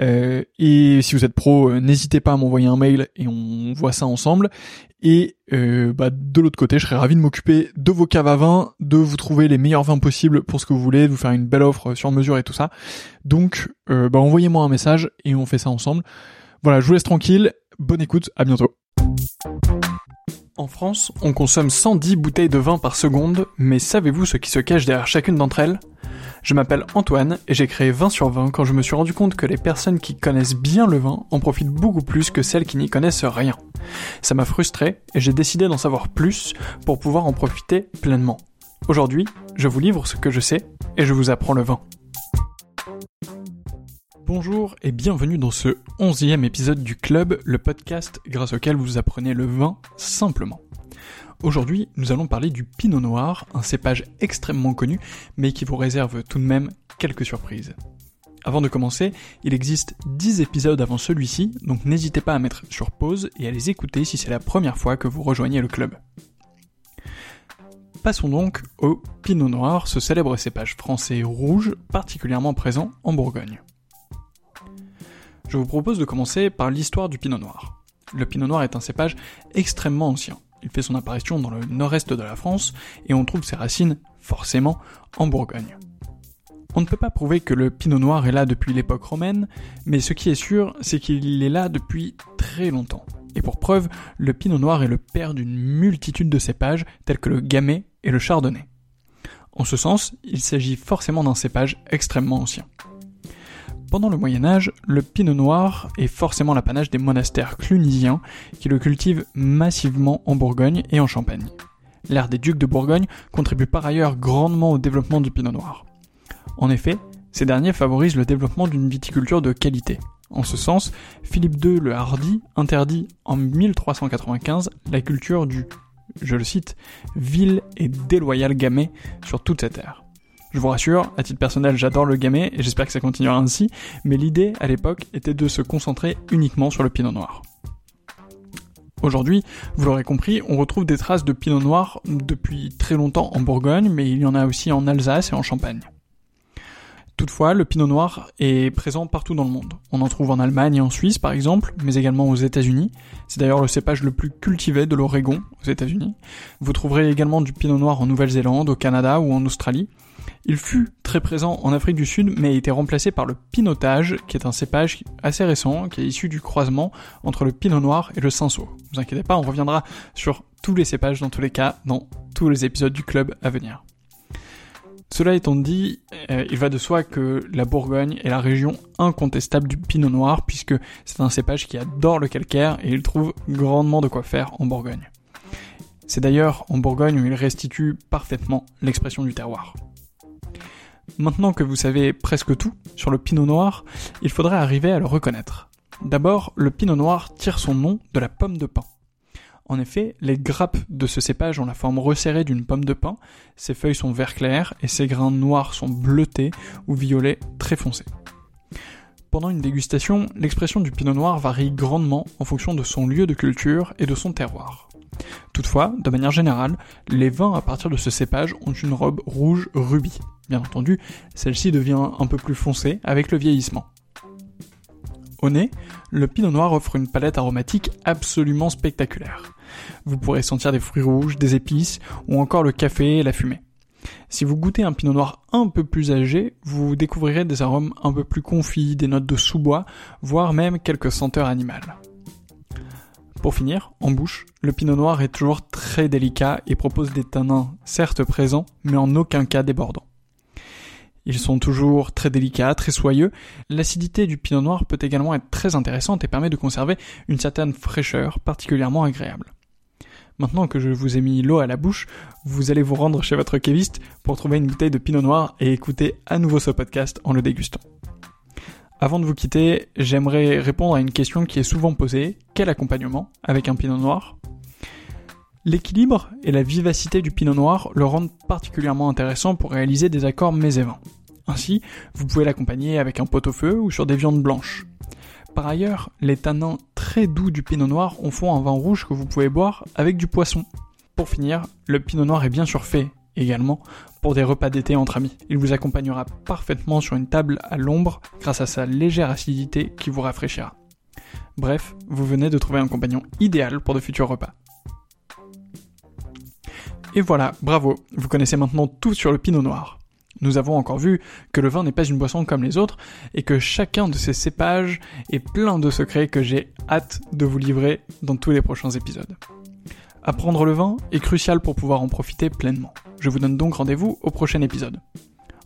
Euh, et si vous êtes pro, euh, n'hésitez pas à m'envoyer un mail et on voit ça ensemble. Et euh, bah, de l'autre côté, je serais ravi de m'occuper de vos caves à vin, de vous trouver les meilleurs vins possibles pour ce que vous voulez, de vous faire une belle offre sur mesure et tout ça. Donc, bah, envoyez-moi un message et on fait ça ensemble. Voilà, je vous laisse tranquille. Bonne écoute, à bientôt. En France, on consomme 110 bouteilles de vin par seconde, mais savez-vous ce qui se cache derrière chacune d'entre elles? Je m'appelle Antoine et j'ai créé 20 sur 20 quand je me suis rendu compte que les personnes qui connaissent bien le vin en profitent beaucoup plus que celles qui n'y connaissent rien. Ça m'a frustré et j'ai décidé d'en savoir plus pour pouvoir en profiter pleinement. Aujourd'hui, je vous livre ce que je sais et je vous apprends le vin. Bonjour et bienvenue dans ce onzième épisode du Club, le podcast grâce auquel vous apprenez le vin simplement. Aujourd'hui, nous allons parler du Pinot Noir, un cépage extrêmement connu, mais qui vous réserve tout de même quelques surprises. Avant de commencer, il existe 10 épisodes avant celui-ci, donc n'hésitez pas à mettre sur pause et à les écouter si c'est la première fois que vous rejoignez le club. Passons donc au Pinot Noir, ce célèbre cépage français rouge particulièrement présent en Bourgogne. Je vous propose de commencer par l'histoire du Pinot Noir. Le Pinot Noir est un cépage extrêmement ancien. Il fait son apparition dans le nord-est de la France et on trouve ses racines, forcément, en Bourgogne. On ne peut pas prouver que le Pinot Noir est là depuis l'époque romaine, mais ce qui est sûr, c'est qu'il est là depuis très longtemps. Et pour preuve, le Pinot Noir est le père d'une multitude de cépages tels que le Gamay et le Chardonnay. En ce sens, il s'agit forcément d'un cépage extrêmement ancien. Pendant le Moyen Âge, le pinot noir est forcément l'apanage des monastères clunisiens qui le cultivent massivement en Bourgogne et en Champagne. L'ère des ducs de Bourgogne contribue par ailleurs grandement au développement du pinot noir. En effet, ces derniers favorisent le développement d'une viticulture de qualité. En ce sens, Philippe II le Hardy interdit en 1395 la culture du, je le cite, vil et déloyal gamay sur toute cette terre. Je vous rassure, à titre personnel, j'adore le gamay et j'espère que ça continuera ainsi, mais l'idée à l'époque était de se concentrer uniquement sur le pinot noir. Aujourd'hui, vous l'aurez compris, on retrouve des traces de pinot noir depuis très longtemps en Bourgogne, mais il y en a aussi en Alsace et en Champagne. Toutefois, le pinot noir est présent partout dans le monde. On en trouve en Allemagne et en Suisse par exemple, mais également aux États-Unis. C'est d'ailleurs le cépage le plus cultivé de l'Oregon aux États-Unis. Vous trouverez également du pinot noir en Nouvelle-Zélande, au Canada ou en Australie. Il fut très présent en Afrique du Sud, mais a été remplacé par le pinotage, qui est un cépage assez récent, qui est issu du croisement entre le pinot noir et le cinsault. Ne vous inquiétez pas, on reviendra sur tous les cépages dans tous les cas dans tous les épisodes du club à venir. Cela étant dit, euh, il va de soi que la Bourgogne est la région incontestable du pinot noir, puisque c'est un cépage qui adore le calcaire et il trouve grandement de quoi faire en Bourgogne. C'est d'ailleurs en Bourgogne où il restitue parfaitement l'expression du terroir. Maintenant que vous savez presque tout sur le pinot noir, il faudrait arriver à le reconnaître. D'abord, le pinot noir tire son nom de la pomme de pin. En effet, les grappes de ce cépage ont la forme resserrée d'une pomme de pin, ses feuilles sont vert clair et ses grains noirs sont bleutés ou violets très foncés. Pendant une dégustation, l'expression du pinot noir varie grandement en fonction de son lieu de culture et de son terroir. Toutefois, de manière générale, les vins à partir de ce cépage ont une robe rouge rubis. Bien entendu, celle-ci devient un peu plus foncée avec le vieillissement. Au nez, le pinot noir offre une palette aromatique absolument spectaculaire. Vous pourrez sentir des fruits rouges, des épices, ou encore le café et la fumée. Si vous goûtez un pinot noir un peu plus âgé, vous découvrirez des arômes un peu plus confits, des notes de sous-bois, voire même quelques senteurs animales. Pour finir, en bouche, le pinot noir est toujours très délicat et propose des tanins certes présents, mais en aucun cas débordants. Ils sont toujours très délicats, très soyeux. L'acidité du pinot noir peut également être très intéressante et permet de conserver une certaine fraîcheur particulièrement agréable. Maintenant que je vous ai mis l'eau à la bouche, vous allez vous rendre chez votre caviste pour trouver une bouteille de pinot noir et écouter à nouveau ce podcast en le dégustant. Avant de vous quitter, j'aimerais répondre à une question qui est souvent posée. Quel accompagnement avec un pinot noir? L'équilibre et la vivacité du pinot noir le rendent particulièrement intéressant pour réaliser des accords mets et vins. Ainsi, vous pouvez l'accompagner avec un pot-au-feu ou sur des viandes blanches. Par ailleurs, les tanins très doux du pinot noir en font un vin rouge que vous pouvez boire avec du poisson. Pour finir, le pinot noir est bien sûr fait, également, pour des repas d'été entre amis. Il vous accompagnera parfaitement sur une table à l'ombre grâce à sa légère acidité qui vous rafraîchira. Bref, vous venez de trouver un compagnon idéal pour de futurs repas. Et voilà, bravo, vous connaissez maintenant tout sur le pinot noir. Nous avons encore vu que le vin n'est pas une boisson comme les autres et que chacun de ces cépages est plein de secrets que j'ai hâte de vous livrer dans tous les prochains épisodes. Apprendre le vin est crucial pour pouvoir en profiter pleinement. Je vous donne donc rendez-vous au prochain épisode.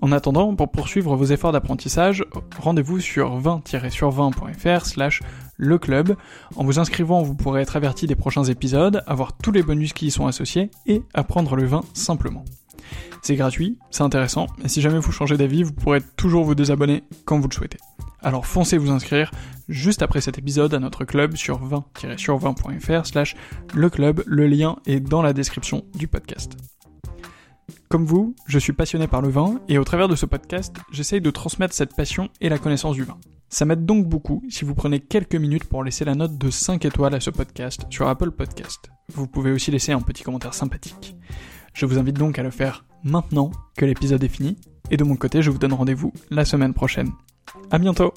En attendant, pour poursuivre vos efforts d'apprentissage, rendez-vous sur 20-sur20.fr slash le club. En vous inscrivant, vous pourrez être averti des prochains épisodes, avoir tous les bonus qui y sont associés et apprendre le vin simplement. C'est gratuit, c'est intéressant, et si jamais vous changez d'avis, vous pourrez toujours vous désabonner quand vous le souhaitez. Alors foncez vous inscrire juste après cet épisode à notre club sur 20-sur20.fr slash le club, le lien est dans la description du podcast. Comme vous, je suis passionné par le vin et au travers de ce podcast, j'essaye de transmettre cette passion et la connaissance du vin. Ça m'aide donc beaucoup si vous prenez quelques minutes pour laisser la note de 5 étoiles à ce podcast sur Apple Podcast. Vous pouvez aussi laisser un petit commentaire sympathique. Je vous invite donc à le faire maintenant que l'épisode est fini, et de mon côté, je vous donne rendez-vous la semaine prochaine. À bientôt!